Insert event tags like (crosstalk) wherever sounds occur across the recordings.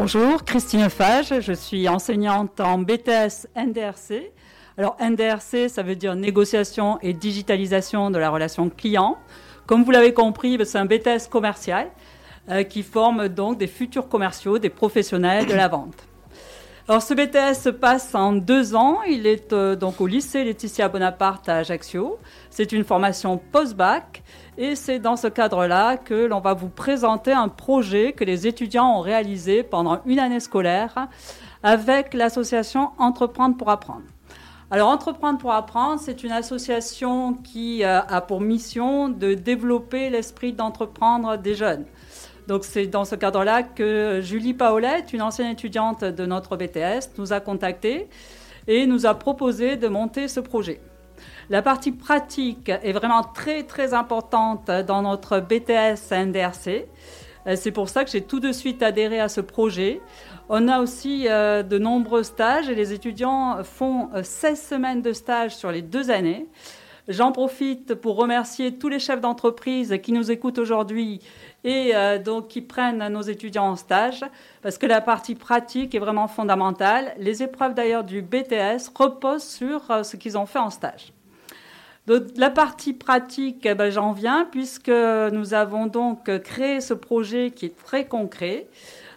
Bonjour, Christine Fage, je suis enseignante en BTS NDRC. Alors NDRC, ça veut dire négociation et digitalisation de la relation client. Comme vous l'avez compris, c'est un BTS commercial euh, qui forme donc des futurs commerciaux, des professionnels de la vente. Alors ce BTS se passe en deux ans. Il est euh, donc au lycée Laetitia Bonaparte à Ajaccio. C'est une formation post-bac et c'est dans ce cadre-là que l'on va vous présenter un projet que les étudiants ont réalisé pendant une année scolaire avec l'association Entreprendre pour apprendre. Alors Entreprendre pour apprendre, c'est une association qui euh, a pour mission de développer l'esprit d'entreprendre des jeunes. Donc c'est dans ce cadre-là que Julie Paolette, une ancienne étudiante de notre BTS, nous a contactés et nous a proposé de monter ce projet. La partie pratique est vraiment très très importante dans notre BTS NDRC. Euh, c'est pour ça que j'ai tout de suite adhéré à ce projet. On a aussi euh, de nombreux stages et les étudiants font 16 euh, semaines de stage sur les deux années. J'en profite pour remercier tous les chefs d'entreprise qui nous écoutent aujourd'hui et donc qui prennent nos étudiants en stage, parce que la partie pratique est vraiment fondamentale. Les épreuves d'ailleurs du BTS reposent sur ce qu'ils ont fait en stage. Donc, la partie pratique, eh ben, j'en viens, puisque nous avons donc créé ce projet qui est très concret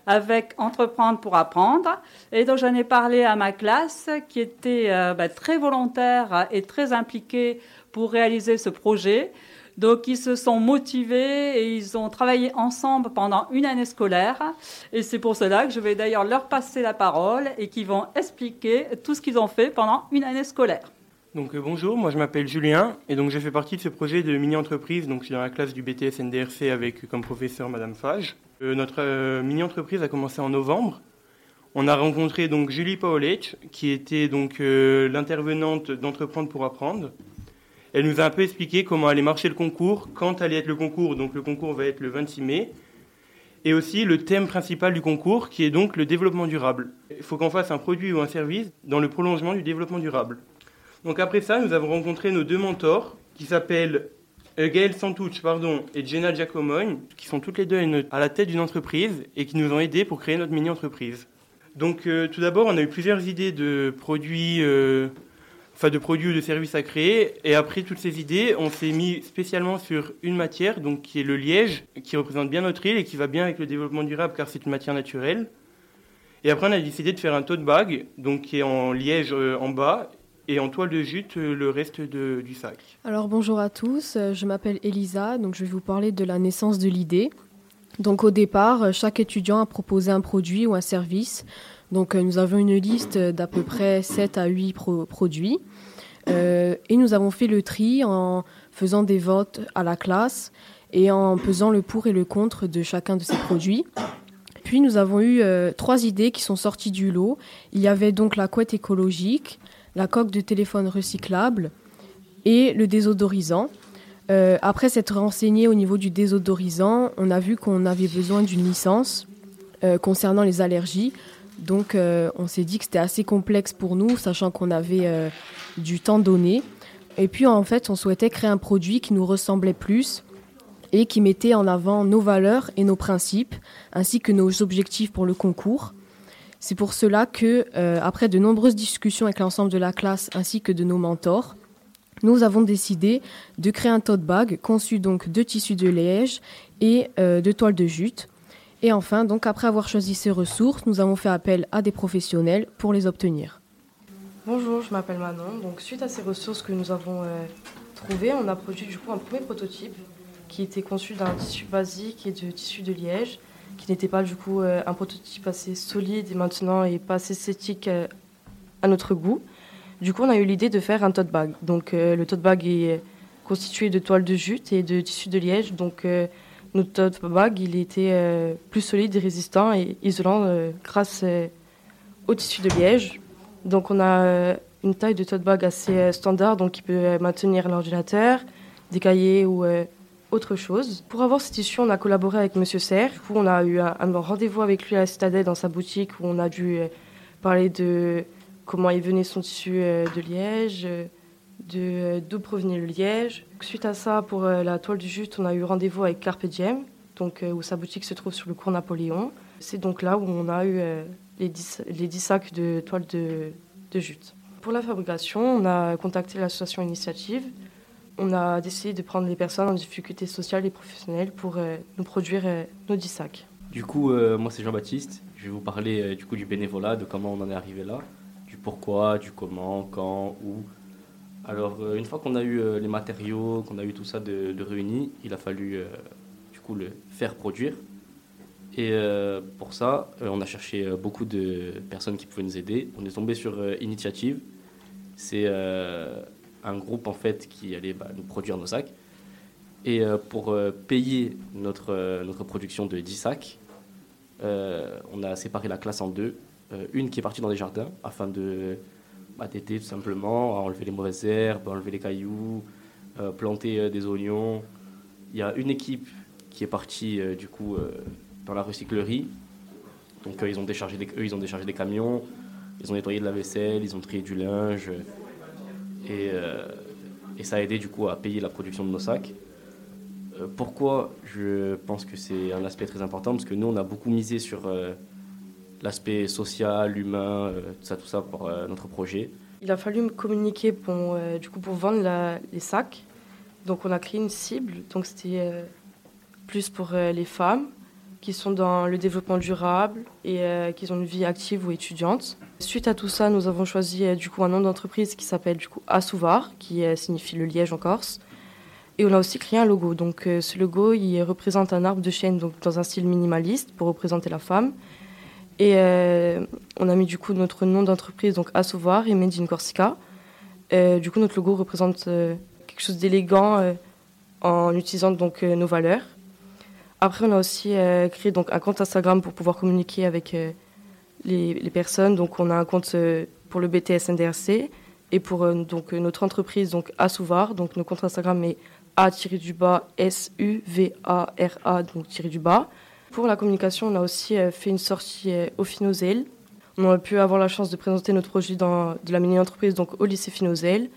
avec Entreprendre pour apprendre. Et donc j'en ai parlé à ma classe qui était euh, ben, très volontaire et très impliquée pour réaliser ce projet. Donc ils se sont motivés et ils ont travaillé ensemble pendant une année scolaire. Et c'est pour cela que je vais d'ailleurs leur passer la parole et qu'ils vont expliquer tout ce qu'ils ont fait pendant une année scolaire. Donc euh, bonjour, moi je m'appelle Julien et donc j'ai fait partie de ce projet de mini-entreprise. Donc je suis dans la classe du BTS NDRC avec comme professeur Madame Fage. Euh, notre euh, mini-entreprise a commencé en novembre. On a rencontré donc Julie Paolec qui était donc l'intervenante d'entreprendre pour apprendre. Elle nous a un peu expliqué comment allait marcher le concours, quand allait être le concours. Donc le concours va être le 26 mai. Et aussi le thème principal du concours, qui est donc le développement durable. Il faut qu'on fasse un produit ou un service dans le prolongement du développement durable. Donc après ça, nous avons rencontré nos deux mentors, qui s'appellent Gaël Santouch pardon, et Jenna Giacomogne, qui sont toutes les deux à la tête d'une entreprise et qui nous ont aidés pour créer notre mini-entreprise. Donc euh, tout d'abord, on a eu plusieurs idées de produits euh, enfin de produits ou de services à créer. Et après toutes ces idées, on s'est mis spécialement sur une matière, donc qui est le liège, qui représente bien notre île et qui va bien avec le développement durable car c'est une matière naturelle. Et après, on a décidé de faire un tote bag, donc qui est en liège euh, en bas et en toile de jute euh, le reste du sac. Alors bonjour à tous, euh, je m'appelle Elisa, donc je vais vous parler de la naissance de l'idée. Donc au départ, chaque étudiant a proposé un produit ou un service. Donc nous avons une liste d'à peu près 7 à 8 produits. Euh, et nous avons fait le tri en faisant des votes à la classe et en pesant le pour et le contre de chacun de ces produits. Puis nous avons eu euh, trois idées qui sont sorties du lot. Il y avait donc la couette écologique, la coque de téléphone recyclable et le désodorisant. Euh, après s'être renseigné au niveau du désodorisant, on a vu qu'on avait besoin d'une licence concernant les allergies. Donc on s'est dit que c'était assez complexe pour nous, sachant qu'on avait du temps donné. Et puis en fait, on souhaitait créer un produit qui nous ressemblait plus et qui mettait en avant nos valeurs et nos principes, ainsi que nos objectifs pour le concours. C'est pour cela que, euh, après de nombreuses discussions avec l'ensemble de la classe ainsi que de nos mentors, nous avons décidé de créer un tote bag conçu donc de tissus de liège et euh, de toile de jute. Et enfin, donc après avoir choisi ces ressources, nous avons fait appel à des professionnels pour les obtenir. Bonjour, je m'appelle Manon. Donc, suite à ces ressources que nous avons euh, trouvées, on a produit du coup un premier prototype qui était conçu d'un tissu basique et de tissu de liège, qui n'était pas du coup euh, un prototype assez solide et maintenant et pas assez esthétique euh, à notre goût. Du coup, on a eu l'idée de faire un tote bag. Donc, le tote bag est constitué de toile de jute et de tissu de liège. Donc, notre tote bag, il était plus solide résistant et isolant grâce au tissu de liège donc on a euh, une taille de tote bag assez euh, standard, donc qui peut euh, maintenir l'ordinateur, des cahiers ou autre chose. Pour avoir ce tissu, on a collaboré avec Monsieur Serre. Du on a eu un, rendez-vous avec lui à la Citadelle dans sa boutique où on a dû parler de comment il venait son tissu de liège, de d'où provenait le liège. Suite à ça, pour la toile du jute, on a eu rendez-vous avec Carpe Diem, donc où sa boutique se trouve sur le cours Napoléon. C'est donc là où on a eu les, 10, les 10 sacs de toile de jute. Pour la fabrication, on a contacté l'association Initiative. On a décidé de prendre les personnes en difficulté sociale et professionnelle pour nous produire nos 10 sacs. Du coup, moi c'est Jean-Baptiste. Je vais vous parler du coup du bénévolat, de comment on en est arrivé là, du pourquoi, du comment, quand, où. Alors, euh, une fois qu'on a eu euh, les matériaux, qu'on a eu tout ça de, réuni, il a fallu euh, du coup le faire produire. Et pour ça, on a cherché beaucoup de personnes qui pouvaient nous aider. On est tombé sur Initiative. C'est un groupe en fait qui allait bah, nous produire nos sacs. Et pour payer notre, notre production de 10 sacs, on a séparé la classe en deux. une qui est partie dans les jardins afin de à tout simplement, enlever les mauvaises herbes, enlever les cailloux, euh, planter euh, des oignons. Il y a une équipe qui est partie euh, du coup dans la recyclerie. Donc ils, ont déchargé eux, ils ont déchargé des camions, ils ont nettoyé de la vaisselle, ils ont trié du linge. Et, et ça a aidé du coup à payer la production de nos sacs. pourquoi je pense que c'est un aspect très important Parce que nous, on a beaucoup misé sur l'aspect social, humain, euh, tout ça, tout ça pour euh, notre projet. Il a fallu me communiquer pour, euh, du coup, pour vendre les sacs. Donc on a créé une cible, donc c'était plus pour les femmes qui sont dans le développement durable et qui ont une vie active ou étudiante. Suite à tout ça, nous avons choisi du coup un nom d'entreprise qui s'appelle du coup Assouvar, qui signifie le liège en Corse. Et on a aussi créé un logo. Donc ce logo, il représente un arbre de chêne donc dans un style minimaliste pour représenter la femme. Et euh, on a mis du coup notre nom d'entreprise, donc Assovar et Made in Corsica. Euh, du coup, notre logo représente euh, quelque chose d'élégant en utilisant donc nos valeurs. Après, on a aussi créé donc un compte Instagram pour pouvoir communiquer avec les, les, personnes. Donc, on a un compte pour le BTS NDRC et pour donc notre entreprise donc Assovar. Donc, notre compte Instagram est a-du-bas S-U-V-A-R-A donc tiré du bas. Pour la communication, on a aussi euh, fait une sortie euh, au Finozel. On a pu avoir la chance de présenter notre projet dans, de la mini-entreprise donc au lycée Finozel,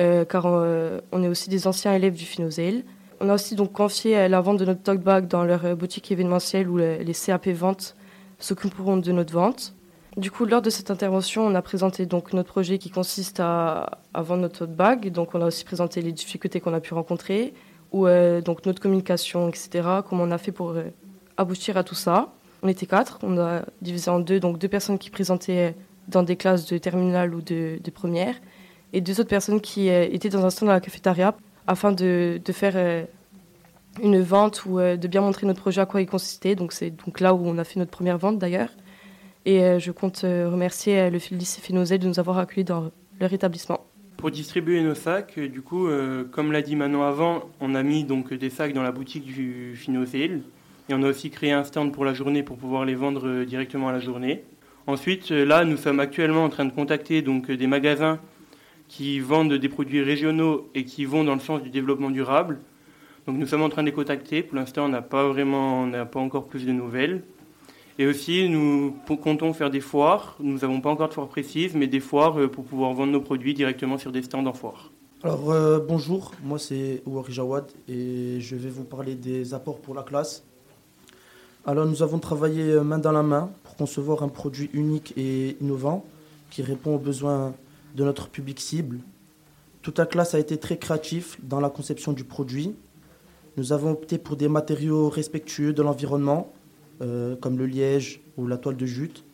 euh, car on est aussi des anciens élèves du Finozel. On a aussi donc confié la vente de notre talk bag dans leur boutique événementielle où les CAP ventes s'occuperont de notre vente. Du coup, lors de cette intervention, on a présenté donc notre projet qui consiste à, vendre notre tote bag. Donc, on a aussi présenté les difficultés qu'on a pu rencontrer, ou donc notre communication, etc. Comment on a fait pour aboutir à tout ça. On était quatre, on a divisé en deux, donc deux personnes qui présentaient dans des classes de terminale ou de, première, et deux autres personnes qui euh, étaient dans un stand dans la cafétéria afin de, faire euh, une vente ou euh, de bien montrer notre projet à quoi il consistait. Donc c'est donc là où on a fait notre première vente d'ailleurs. Et je compte remercier le lycée Finozé de nous avoir accueillis dans leur établissement. Pour distribuer nos sacs, du coup, comme l'a dit Manon avant, on a mis donc des sacs dans la boutique du Finozé. Et on a aussi créé un stand pour la journée pour pouvoir les vendre euh, directement à la journée. Ensuite, euh, là, nous sommes actuellement en train de contacter donc euh, des magasins qui vendent des produits régionaux et qui vont dans le sens du développement durable. Donc nous sommes en train de les contacter. Pour l'instant, on n'a pas vraiment, on n'a pas encore plus de nouvelles. Et aussi, nous comptons faire des foires. Nous n'avons pas encore de foire précise, mais des foires pour pouvoir vendre nos produits directement sur des stands en foire. Alors bonjour, moi c'est Ouari Jawad et je vais vous parler des apports pour la classe. Alors nous avons travaillé euh, main dans la main pour concevoir un produit unique et innovant qui répond aux besoins de notre public cible. Toute la classe a été très créatif dans la conception du produit. Nous avons opté pour des matériaux respectueux de l'environnement, euh, comme le liège ou la toile de jute.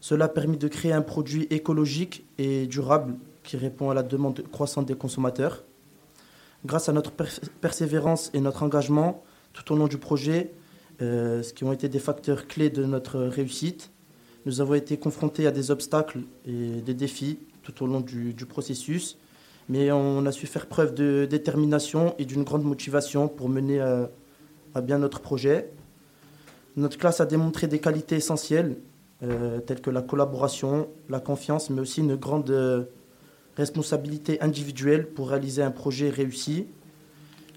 Cela a permis de créer un produit écologique et durable qui répond à la demande croissante des consommateurs. Grâce à notre persévérance et notre engagement tout au long du projet, euh, ce qui ont été des facteurs clés de notre réussite. Nous avons été confrontés à des obstacles et des défis tout au long du, processus, mais on a su faire preuve de détermination et d'une grande motivation pour mener à, bien notre projet. Notre classe a démontré des qualités essentielles, euh, telles que la collaboration, la confiance, mais aussi une grande euh, responsabilité individuelle pour réaliser un projet réussi.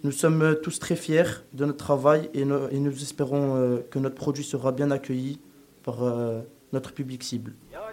Nous sommes tous très fiers de notre travail et, nous espérons euh, que notre produit sera bien accueilli par euh, notre public cible.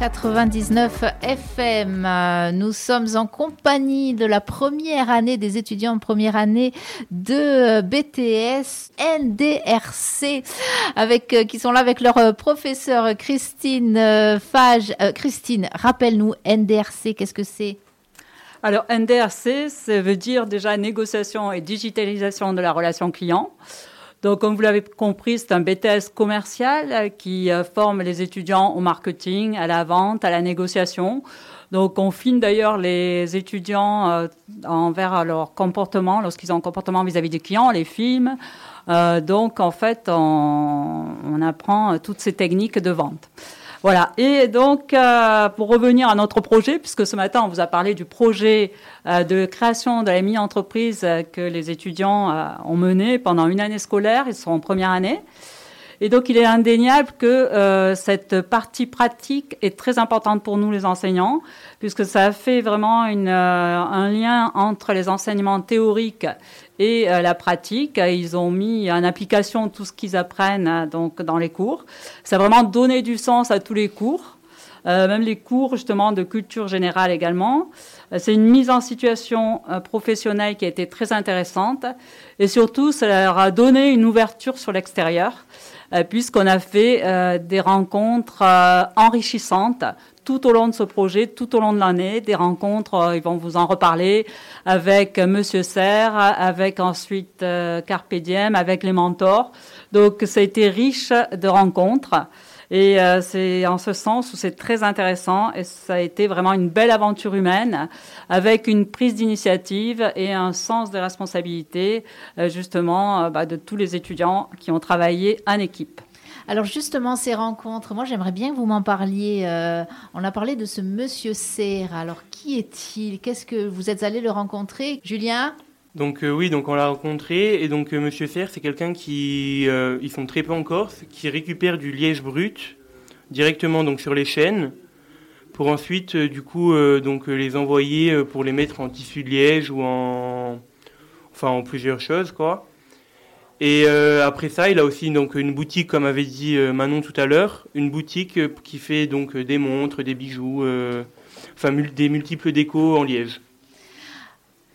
99 FM. Nous sommes en compagnie de la première année des étudiants de première année de BTS NDRC avec euh, qui sont là avec leur euh, professeur Christine euh, Fage. Christine, rappelle-nous NDRC, qu'est-ce que c'est? Alors, NDRC, ça veut dire déjà négociation et digitalisation de la relation client. Donc, comme vous l'avez compris, c'est un BTS commercial euh, qui euh, forme les étudiants au marketing, à la vente, à la négociation. Donc, on filme d'ailleurs les étudiants euh, envers leur comportement, lorsqu'ils ont un comportement vis-à-vis des clients, les filme. Euh, donc, en fait, on, apprend toutes ces techniques de vente. Voilà. Et donc, euh, pour revenir à notre projet, puisque ce matin, on vous a parlé du projet euh, de création de la mini-entreprise euh, que les étudiants euh, ont mené pendant une année scolaire, ils sont en première année. Et donc, il est indéniable que euh, cette partie pratique est très importante pour nous, les enseignants, puisque ça fait vraiment une, euh, un lien entre les enseignements théoriques et euh, la pratique. Ils ont mis en application tout ce qu'ils apprennent euh, donc dans les cours. Ça a vraiment donné du sens à tous les cours. Euh, même les cours justement de culture générale également. Euh, C'est une mise en situation euh, professionnelle qui a été très intéressante et surtout ça leur a donné une ouverture sur l'extérieur euh, puisqu'on a fait euh, des rencontres euh, enrichissantes tout au long de ce projet, tout au long de l'année, des rencontres, euh, ils vont vous en reparler, avec euh, Monsieur Serre, avec ensuite euh, Carpe Diem, avec les mentors. Donc ça a été riche de rencontres. Et c'est en ce sens où c'est très intéressant et ça a été vraiment une belle aventure humaine avec une prise d'initiative et un sens de responsabilité justement bah, de tous les étudiants qui ont travaillé en équipe. Alors justement, ces rencontres, moi j'aimerais bien que vous m'en parliez. Euh, on a parlé de ce monsieur Serre. Alors qui est-il? Qu'est-ce que vous êtes allé le rencontrer? Julien? Donc euh, oui, donc on l'a rencontré et donc euh, Monsieur Serre, c'est quelqu'un qui, ils sont très peu en Corse, qui récupère du liège brut directement donc sur les chaînes pour ensuite du coup donc les envoyer pour les mettre en tissu de liège ou en enfin en plusieurs choses quoi. Et euh, après ça, il a aussi donc une boutique comme avait dit euh, Manon tout à l'heure, une boutique euh, qui fait donc des montres, des bijoux, enfin des multiples décos en liège.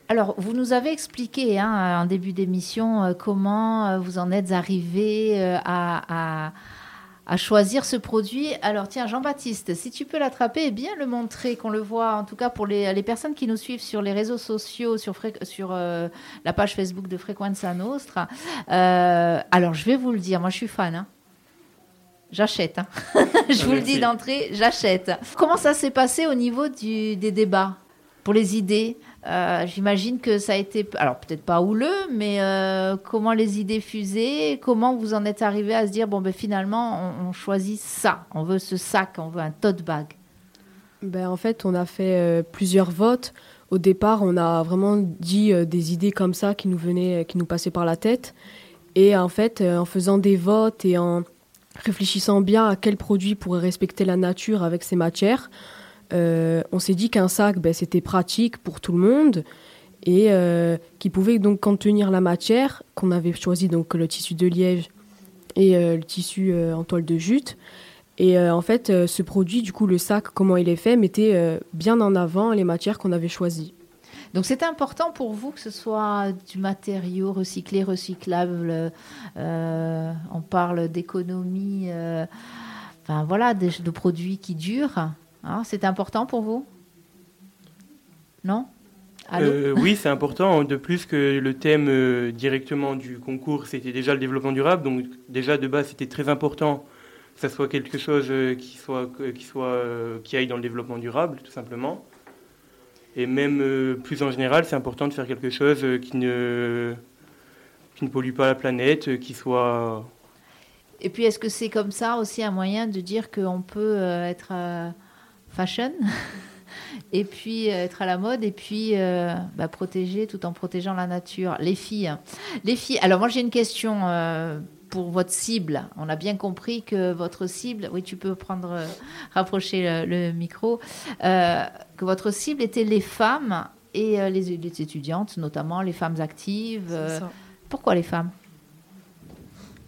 Alors, vous nous avez expliqué hein, en début d'émission comment vous en êtes arrivé à- à choisir ce produit. Alors, tiens, Jean-Baptiste, si tu peux l'attraper et bien le montrer, qu'on le voit, en tout cas pour les, les personnes qui nous suivent sur les réseaux sociaux, sur, sur euh, la page Facebook de Frequenza Nostra. Euh, alors, je vais vous le dire, moi je suis fan. hein. J'achète. hein. (laughs) je vous le dis d'entrée, j'achète. Comment ça s'est passé au niveau du- des débats? Pour les idées? Euh, J'imagine que ça a été, alors peut-être pas houleux, mais euh, comment les idées fusaient Comment vous en êtes arrivé à se dire, bon, ben finalement, on, choisit ça, on veut ce sac, on veut un tote bag? Ben, en fait, on a fait euh, plusieurs votes. Au départ, on a vraiment dit des idées comme ça qui nous venaient, qui nous passaient par la tête. Et en fait, en faisant des votes et en réfléchissant bien à quel produit pourrait respecter la nature avec ces matières, euh, on s'est dit qu'un sac, ben, c'était pratique pour tout le monde et euh, qui pouvait donc contenir la matière qu'on avait choisi donc le tissu de liège et euh, le tissu euh, en toile de jute. Et en fait, ce produit, du coup, le sac, comment il est fait, mettait bien en avant les matières qu'on avait choisies. Donc c'est important pour vous que ce soit du matériau recyclé, recyclable. on parle d'économie, enfin voilà, de produits qui durent. Hein. c'est important pour vous? Non? Euh, oui, c'est important. De plus que le thème euh, directement du concours, c'était déjà le développement durable. Donc déjà de base, c'était très important que ça soit quelque chose euh, qui soit qui soit qui aille dans le développement durable, tout simplement. Et même plus en général, c'est important de faire quelque chose qui ne qui ne pollue pas la planète, qui soit Et puis, est-ce que c'est comme ça aussi un moyen de dire qu'on peut être fashion (laughs) et puis euh, être à la mode et puis euh, bah, protéger tout en protégeant la nature Les filles, les filles. Alors moi j'ai une question euh, pour votre cible. On a bien compris que votre cible, oui tu peux prendre euh, rapprocher le, le micro, que votre cible était les femmes et les, les étudiantes, notamment les femmes actives. Pourquoi les femmes?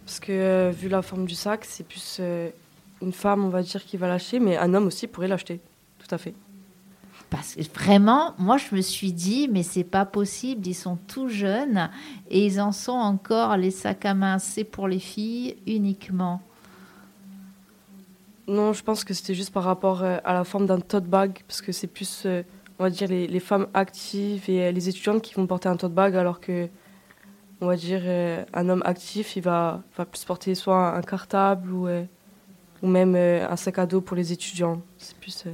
Parce que vu la forme du sac, c'est plus une femme, on va dire, qui va l'acheter, mais un homme aussi pourrait l'acheter. Tout à fait. Parce que vraiment, moi, je me suis dit, mais c'est pas possible. Ils sont tout jeunes et ils en sont encore les sacs à main. C'est pour les filles uniquement. Non, je pense que c'était juste par rapport euh, à la forme d'un tote bag, parce que c'est plus, euh, on va dire, les, les femmes actives et euh, les étudiantes qui vont porter un tote bag, alors que, on va dire, un homme actif, il va, va plus porter soit un cartable ou, ou même euh, un sac à dos pour les étudiants. C'est plus euh,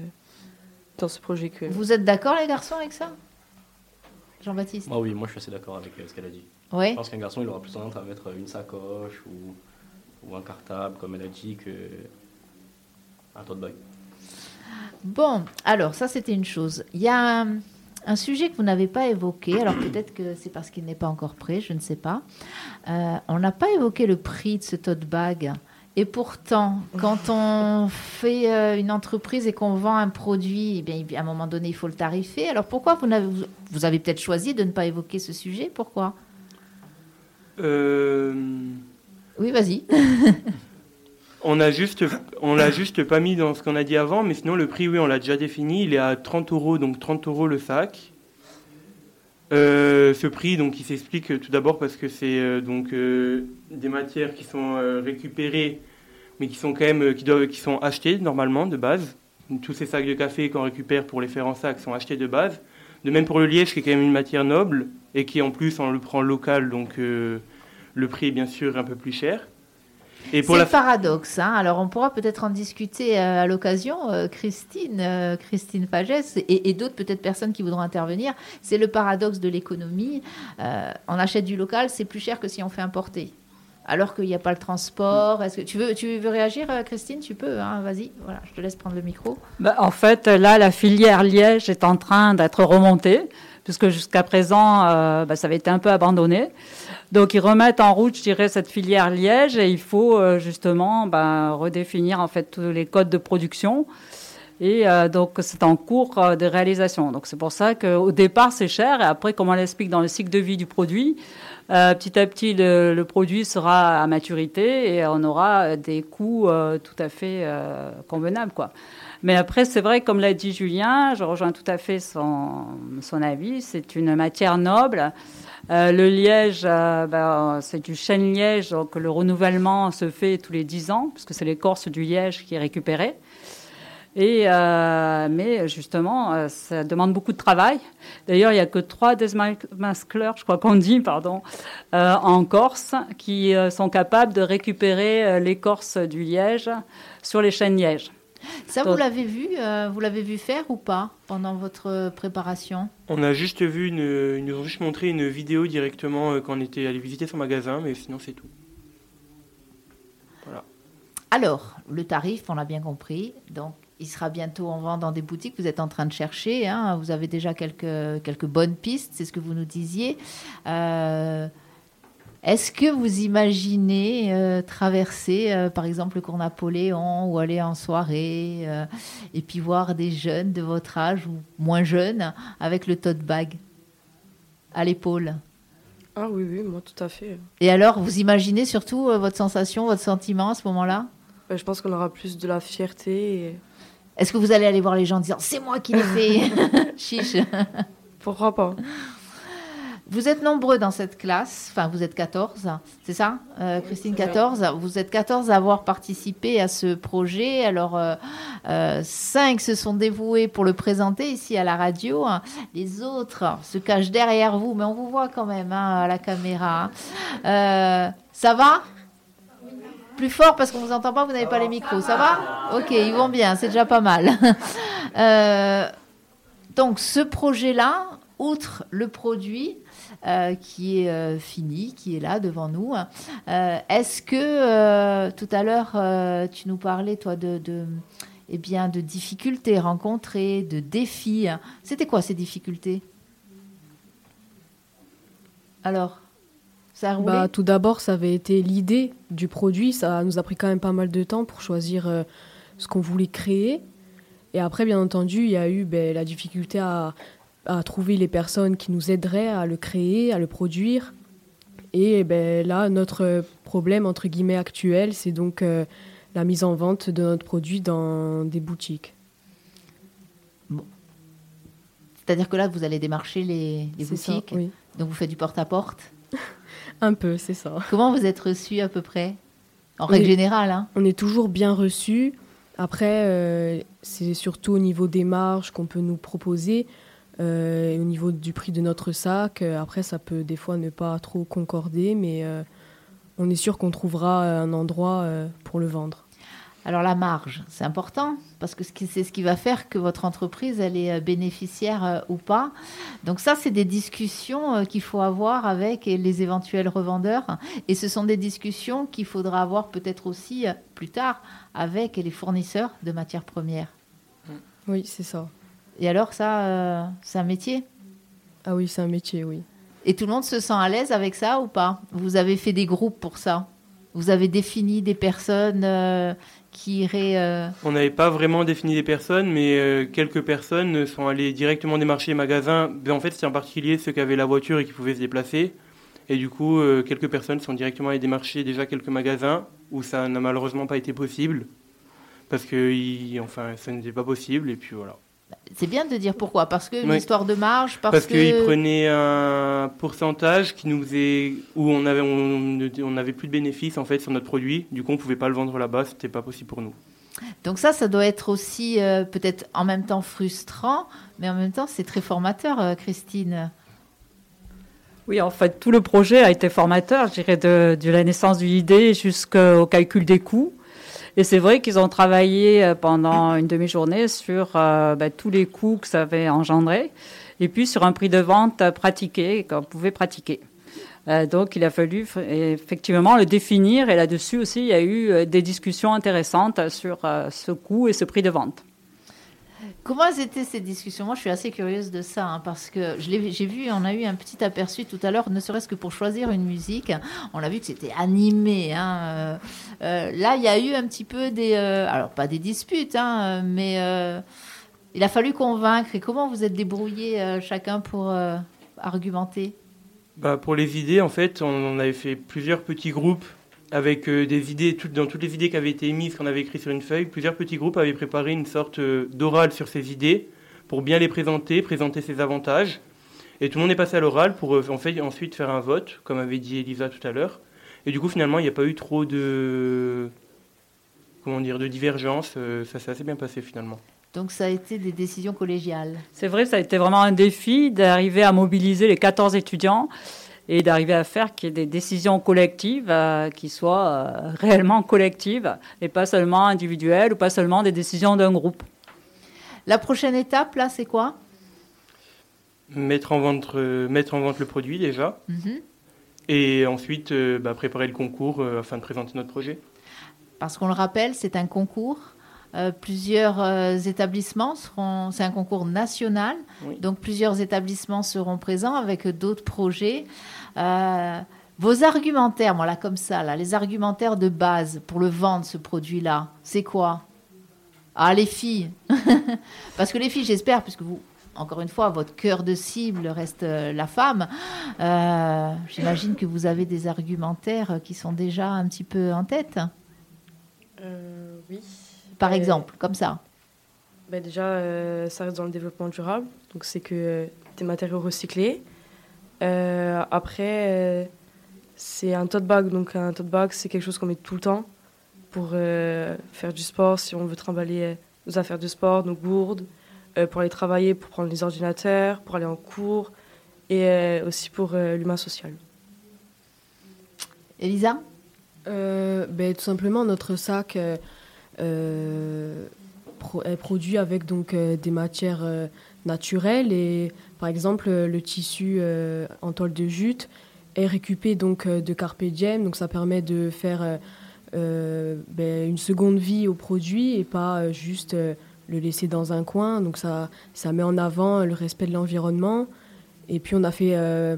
dans ce projet que. Vous êtes d'accord, les garçons, avec ça? Jean-Baptiste? Moi, oui, moi, je suis assez d'accord avec euh, ce qu'elle a dit. Oui. Je pense qu'un garçon, il aura plus tendance à mettre une sacoche ou, ou un cartable, comme elle a dit, que un tote bag. Bon, alors, ça, c'était une chose. Il y a un, un sujet que vous n'avez pas évoqué. Alors, peut-être que c'est parce qu'il n'est pas encore prêt, je ne sais pas. Euh, on n'a pas évoqué le prix de ce tote bag. Et pourtant, quand on fait euh, une entreprise et qu'on vend un produit, eh bien, à un moment donné, il faut le tarifer. Alors pourquoi vous vous- vous avez peut-être choisi de ne pas évoquer ce sujet? Pourquoi? Euh, Oui, vas-y. (laughs) On a juste, on l'a juste pas mis dans ce qu'on a dit avant, mais sinon le prix, oui, on l'a déjà défini. Il est à 30 euros, donc 30 euros le sac. Euh, ce prix, donc, il s'explique euh, tout d'abord parce que c'est euh, donc des matières qui sont récupérées, mais qui sont quand même, qui doivent, qui sont achetées normalement de base. Tous ces sacs de café qu'on récupère pour les faire en sac sont achetés de base. De même pour le liège, qui est quand même une matière noble et qui en plus on le prend local, donc le prix est bien sûr un peu plus cher. Et pour C'est la le paradoxe. hein. Alors, on pourra peut-être en discuter euh, à l'occasion, euh, Christine, euh, Christine Pagès et, et d'autres peut-être personnes qui voudront intervenir. C'est le paradoxe de l'économie. Euh, on achète du local, c'est plus cher que si on fait importer. Alors qu'il n'y a pas le transport. Est-ce que tu veux, tu veux réagir, Christine? Tu peux. hein. Vas-y. Voilà, je te laisse prendre le micro. Bah, en fait, là, la filière Liège est en train d'être remontée, puisque jusqu'à présent, euh, bah, ça avait été un peu abandonné. Donc, ils remettent en route, je dirais, cette filière Liège, et il faut euh, justement bah, redéfinir en fait tous les codes de production. Et euh, donc, c'est en cours euh, de réalisation. Donc, c'est pour ça qu'au départ, c'est cher, et après, comme on l'explique dans le cycle de vie du produit, euh, petit à petit, le, produit sera à maturité et on aura des coûts euh, tout à fait euh, convenables. Mais après, c'est vrai, comme l'a dit Julien, je rejoins tout à fait son, son avis. C'est une matière noble. Le liège, ben, c'est du chêne liège, donc le renouvellement se fait tous les 10 ans, puisque c'est l'écorce du liège qui est récupérée. Et, euh, mais justement, euh, ça demande beaucoup de travail. D'ailleurs, il n'y a que trois desmascleurs, je crois qu'on dit, pardon, euh, en Corse, qui sont capables de récupérer l'écorce du liège sur les chênes lièges. Ça, vous l'avez vu euh, Vous l'avez vu faire ou pas pendant votre préparation? On a juste vu une, ils nous ont juste montré une vidéo directement quand on était allé visiter son magasin, mais sinon c'est tout. Alors, le tarif, on l'a bien compris. Donc, il sera bientôt en vente dans des boutiques. Vous êtes en train de chercher. hein. Vous avez déjà quelques, quelques bonnes pistes, c'est ce que vous nous disiez. Euh, Est-ce que vous imaginez euh, traverser, euh, par exemple, le cours Napoléon ou aller en soirée et puis voir des jeunes de votre âge ou moins jeunes avec le tote bag à l'épaule? Ah oui, oui, moi tout à fait. Et alors, vous imaginez surtout votre sensation, votre sentiment à ce moment-là? Euh, je pense qu'on aura plus de la fierté. et- Est-ce que vous allez aller voir les gens en disant c'est moi qui l'ai fait (laughs) Chiche. Pourquoi pas Vous êtes nombreux dans cette classe, enfin vous êtes 14, c'est ça euh, Christine 14 Vous êtes 14 à avoir participé à ce projet. Alors euh, euh, 5 se sont dévoués pour le présenter ici à la radio. Les autres se cachent derrière vous, mais on vous voit quand même hein, à la caméra. Euh, ça va? Plus fort parce qu'on vous entend pas, vous n'avez pas les micros. Ça va Ok, ils vont bien, c'est déjà pas mal. (laughs) Euh, donc ce projet-là, outre le produit, euh, qui est euh, fini, qui est là devant nous. Euh, Est-ce que tout à l'heure tu nous parlais toi de, eh bien de difficultés rencontrées, de défis. C'était quoi ces difficultés? Alors, ça a roulé Bah, tout d'abord, ça avait été l'idée du produit. Ça nous a pris quand même pas mal de temps pour choisir euh, ce qu'on voulait créer. Et après, bien entendu, il y a eu ben, la difficulté à, à trouver les personnes qui nous aideraient à le créer, à le produire. Et ben, là, notre problème, entre guillemets, actuel, c'est donc euh, la mise en vente de notre produit dans des boutiques. C'est-à-dire que là, vous allez démarcher les, les C'est ça, boutiques. oui. Donc vous faites du porte-à-porte. Un peu, c'est ça. Comment vous êtes reçu à peu près? En règle générale, hein On est toujours bien reçu. Après, euh, c'est surtout au niveau des marges qu'on peut nous proposer, euh, et au niveau du prix de notre sac. Après, ça peut des fois ne pas trop concorder, mais euh, on est sûr qu'on trouvera un endroit pour le vendre. Alors la marge, c'est important parce que c'est ce qui va faire que votre entreprise elle est euh, bénéficiaire euh, ou pas. Donc ça, c'est des discussions euh, qu'il faut avoir avec les éventuels revendeurs et ce sont des discussions qu'il faudra avoir peut-être aussi plus tard avec les fournisseurs de matières premières. Oui, c'est ça. Et alors ça, c'est un métier? Ah oui, c'est un métier, oui. Et tout le monde se sent à l'aise avec ça ou pas? Vous avez fait des groupes pour ça? Vous avez défini des personnes euh, euh, On n'avait pas vraiment défini des personnes, mais euh, quelques personnes sont allées directement démarcher les magasins. Ben, en fait, c'était en particulier ceux qui avaient la voiture et qui pouvaient se déplacer. Et du coup, euh, quelques personnes sont directement allées démarcher déjà quelques magasins où ça n'a malheureusement pas été possible. Parce que enfin, ça n'était pas possible. Et puis voilà. C'est bien de dire pourquoi. Parce que une Oui. histoire de marge, parce, Parce, que... qu'ils prenaient un pourcentage qui nous est où on avait on plus de bénéfices en fait sur notre produit. Du coup, on pouvait pas le vendre là-bas. C'était pas possible pour nous. Donc ça, ça doit être aussi euh, peut-être en même temps frustrant, mais en même temps, c'est très formateur, euh, Christine. Oui, en fait, tout le projet a été formateur, je dirais, de, de la naissance d'une idée jusqu'au calcul des coûts. Et c'est vrai qu'ils ont travaillé euh, pendant une demi-journée sur euh, ben, tous les coûts que ça avait engendré, et puis sur un prix de vente pratiqué, qu'on pouvait pratiquer. Euh, donc, il a fallu effectivement le définir, et là-dessus aussi, il y a eu des discussions intéressantes sur ce coût et ce prix de vente. Comment étaient ces discussions? Moi, je suis assez curieuse de ça, hein, parce que j'ai vu, on a eu un petit aperçu tout à l'heure, ne serait-ce que pour choisir une musique. On a vu que c'était animé. hein, euh, euh, là, il y a eu un petit peu des... euh, alors, pas des disputes, hein, mais il a fallu convaincre. Et comment vous êtes débrouillés chacun pour argumenter? Bah, pour les idées, en fait, on, on avait fait plusieurs petits groupes avec euh, des idées, dans toutes les idées qui avaient été émises, qu'on avait écrites sur une feuille. Plusieurs petits groupes avaient préparé une sorte euh, d'oral sur ces idées pour bien les présenter, présenter ses avantages. Et tout le monde est passé à l'oral pour euh, en fait, ensuite faire un vote, comme avait dit Elisa tout à l'heure. Et du coup, finalement, il n'y a pas eu trop de, comment dire, de divergence. euh, ça s'est assez bien passé finalement. Donc, ça a été des décisions collégiales. C'est vrai, ça a été vraiment un défi d'arriver à mobiliser les 14 étudiants et d'arriver à faire qu'il y ait des décisions collectives euh, qui soient euh, réellement collectives et pas seulement individuelles ou pas seulement des décisions d'un groupe. La prochaine étape, là, c'est quoi? Mettre en vente, euh, mettre en vente le produit déjà. Mhm. Et ensuite, euh, bah, préparer le concours euh, afin de présenter notre projet. Parce qu'on le rappelle, c'est un concours. Euh, plusieurs euh, établissements seront. C'est un concours national, Oui. donc plusieurs établissements seront présents avec d'autres projets. Euh, vos argumentaires, voilà comme ça, là, les argumentaires de base pour le vendre ce produit-là, c'est quoi? Ah, les filles, (laughs) parce que les filles, j'espère, puisque vous, encore une fois, votre cœur de cible reste la femme. euh, J'imagine que vous avez des argumentaires qui sont déjà un petit peu en tête. Euh, oui. Par Euh, exemple, comme ça. Bah déjà, euh, ça reste dans le développement durable. Donc, c'est que euh, des matériaux recyclés, Euh, après, euh, c'est un tote bag. Donc un tote bag, c'est quelque chose qu'on met tout le temps pour euh, faire du sport. Si on veut trimballer nos affaires de sport, nos gourdes, euh, pour aller travailler, pour prendre les ordinateurs, pour aller en cours et euh, aussi pour euh, l'humain social. Elisa? Euh, ben, Tout simplement, notre sac euh, pro- est produit avec donc, euh, des matières euh, naturelles. Et, par exemple, euh, le tissu euh, en toile de jute est récupéré donc, euh, de Carpe Diem. Donc, ça permet de faire euh, euh, ben, une seconde vie au produit et pas euh, juste euh, le laisser dans un coin. Donc, ça, ça met en avant le respect de l'environnement. Et puis, on a fait... euh,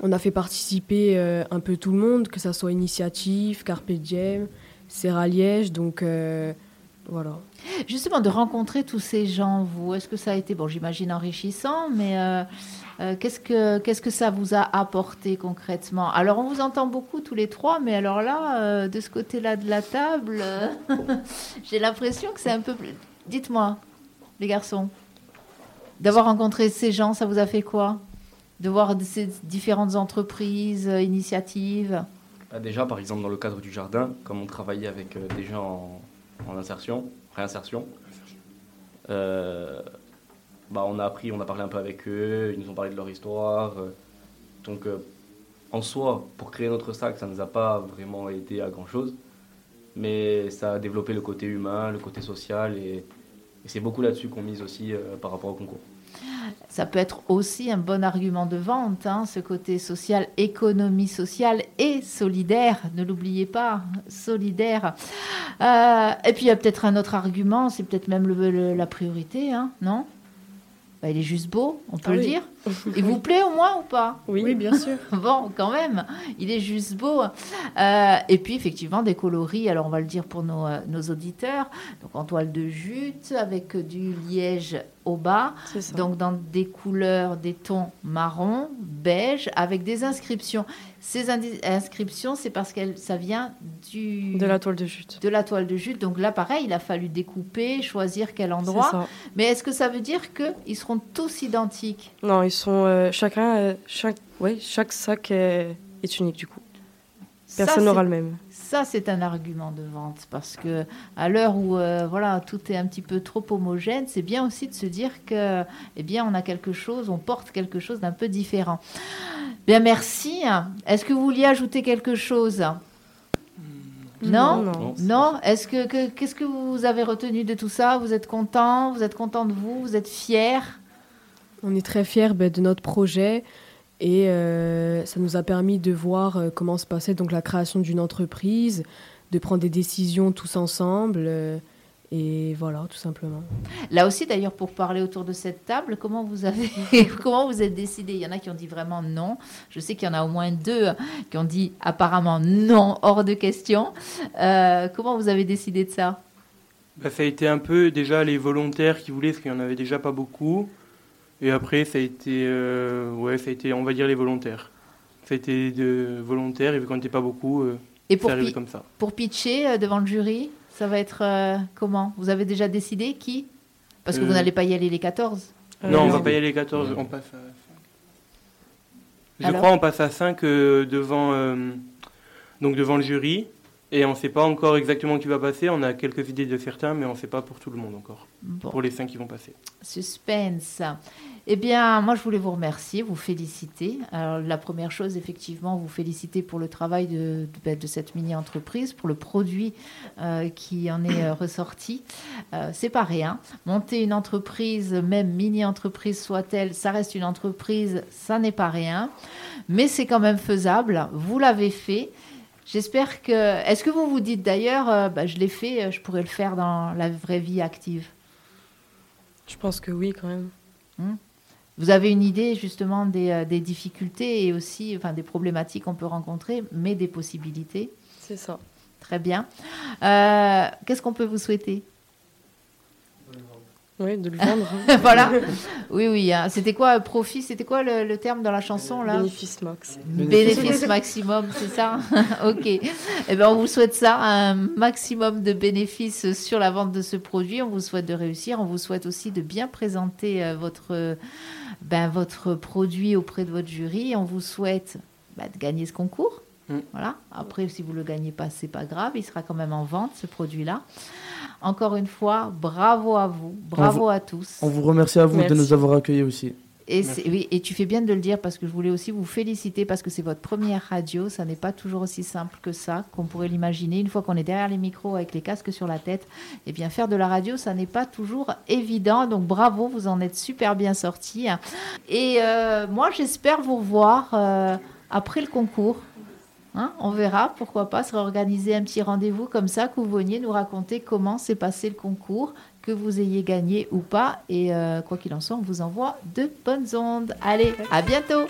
on a fait participer euh, un peu tout le monde, que ça soit Initiative, Carpe Diem, Serra Liège, donc euh, voilà. Justement, de rencontrer tous ces gens, vous, est-ce que ça a été, bon, j'imagine enrichissant, mais euh, euh, qu'est-ce que que ça vous a apporté concrètement? Alors, on vous entend beaucoup tous les trois, mais alors là, de ce côté-là de la table, (laughs) j'ai l'impression que c'est un peu plus. Dites-moi, les garçons, d'avoir rencontré ces gens, ça vous a fait quoi? De voir ces différentes entreprises, initiatives? Déjà, par exemple, dans le cadre du jardin, comme on travaillait avec euh, des gens en, en insertion, réinsertion, euh, bah, on a appris, on a parlé un peu avec eux, ils nous ont parlé de leur histoire. euh, donc, en soi, pour créer notre sac, ça ne nous a pas vraiment aidé à grand-chose, mais ça a développé le côté humain, le côté social, et, et c'est beaucoup là-dessus qu'on mise aussi par rapport au concours. Ça peut être aussi un bon argument de vente, hein, ce côté social, économie sociale et solidaire. Ne l'oubliez pas, solidaire. Euh, et puis il y a peut-être un autre argument, c'est peut-être même le- le- la priorité, hein, non? Bah, Il est juste beau, on peut Ah le oui. dire. (laughs) Il vous plaît au moins ou pas Oui, bien sûr. (laughs) Bon, quand même, il est juste beau. Euh, et puis, effectivement, des coloris, alors on va le dire pour nos, euh, nos auditeurs, donc en toile de jute, avec du liège au bas, donc dans des couleurs, des tons marron, beige, avec des inscriptions. Ces inscriptions, c'est parce que ça vient du, de la toile de jute. de la toile de jute. Donc là, pareil, il a fallu découper, choisir quel endroit. ça. Mais est-ce que ça veut dire qu'ils seront tous identiques? Non, ils sont euh, chacun, euh, chaque, ouais, chaque sac est, est unique du coup. Personne n'aura le même. Ça, c'est un argument de vente parce que à l'heure où euh, voilà tout est un petit peu trop homogène, c'est bien aussi de se dire que eh bien on a quelque chose, on porte quelque chose d'un peu différent. Bien, merci. Est-ce que vous vouliez ajouter quelque chose? Non. Non. Non? Est-ce que que- qu'est-ce que vous avez retenu de tout ça? Vous êtes content? Vous êtes content de vous? Vous êtes fier? On est très fiers ben, de notre projet et euh, ça nous a permis de voir euh, comment se passait donc la création d'une entreprise, de prendre des décisions tous ensemble euh, et voilà tout simplement. Là aussi, d'ailleurs, pour parler autour de cette table, comment vous avez, (laughs) comment vous êtes décidé? Il y en a qui ont dit vraiment non. Je sais qu'il y en a au moins deux qui ont dit apparemment non, hors de question. Euh, comment vous avez décidé de ça? Bah, ça a été un peu déjà les volontaires qui voulaient, parce qu'il n'y en avait déjà pas beaucoup. Et après, ça a été, euh, ouais, ça a été, on va dire, les volontaires. Ça a été de volontaires, et vu qu'on n'était pas beaucoup, euh, Et c'est pour, arrivé comme ça. pour pitcher euh, devant le jury, ça va être euh, comment? Vous avez déjà décidé qui? Parce que vous n'allez pas y aller les 14. Euh, non, on va non. pas y aller les 14, on passe à 5. Je Alors crois on passe à 5 devant, euh, donc devant le jury. Et on ne sait pas encore exactement qui va passer. On a quelques idées de certains, mais on ne sait pas pour tout le monde encore. Bon. Pour les 5 qui vont passer. Suspense. Eh bien, moi, je voulais vous remercier, vous féliciter. Alors, la première chose, effectivement, vous féliciter pour le travail de, de, de cette mini-entreprise, pour le produit euh, qui en est euh, ressorti. Euh, c'est pas rien. Monter une entreprise, même mini-entreprise soit-elle, ça reste une entreprise, ça n'est pas rien. Mais c'est quand même faisable. Vous l'avez fait. J'espère que. Est-ce que vous vous dites d'ailleurs, euh, bah, je l'ai fait, euh, je pourrais le faire dans la vraie vie active? Je pense que oui, quand même. Vous avez une idée justement des, euh, des difficultés et aussi enfin, des problématiques qu'on peut rencontrer, mais des possibilités? C'est ça. Très bien. Euh, Qu'est-ce qu'on peut vous souhaiter? Oui, de le vendre. (laughs) voilà. Oui, oui. hein. C'était quoi, profit C'était quoi le, le terme dans la chanson là? Bénéfice max. Bénéfice maximum, c'est ça? (laughs) Ok. Eh ben, on vous souhaite ça, un maximum de bénéfices sur la vente de ce produit. On vous souhaite de réussir. On vous souhaite aussi de bien présenter euh, votre, euh, ben, votre produit auprès de votre jury. On vous souhaite ben, de gagner ce concours. Mm. Voilà. Après, si vous ne le gagnez pas, c'est pas grave. Il sera quand même en vente, ce produit-là. Encore une fois, bravo à vous. Bravo à tous. On vous remercie à vous de nous avoir accueillis aussi. Et, oui, et tu fais bien de le dire parce que je voulais aussi vous féliciter parce que c'est votre première radio. Ça n'est pas toujours aussi simple que ça, qu'on pourrait l'imaginer. Une fois qu'on est derrière les micros avec les casques sur la tête, eh bien faire de la radio, ça n'est pas toujours évident. Donc bravo, vous en êtes super bien sortis. Et euh, moi, j'espère vous revoir euh, après le concours. Hein, on verra, pourquoi pas se réorganiser un petit rendez-vous comme ça, que vous veniez nous raconter comment s'est passé le concours, que vous ayez gagné ou pas. Et euh, quoi qu'il en soit, on vous envoie de bonnes ondes. Allez, à bientôt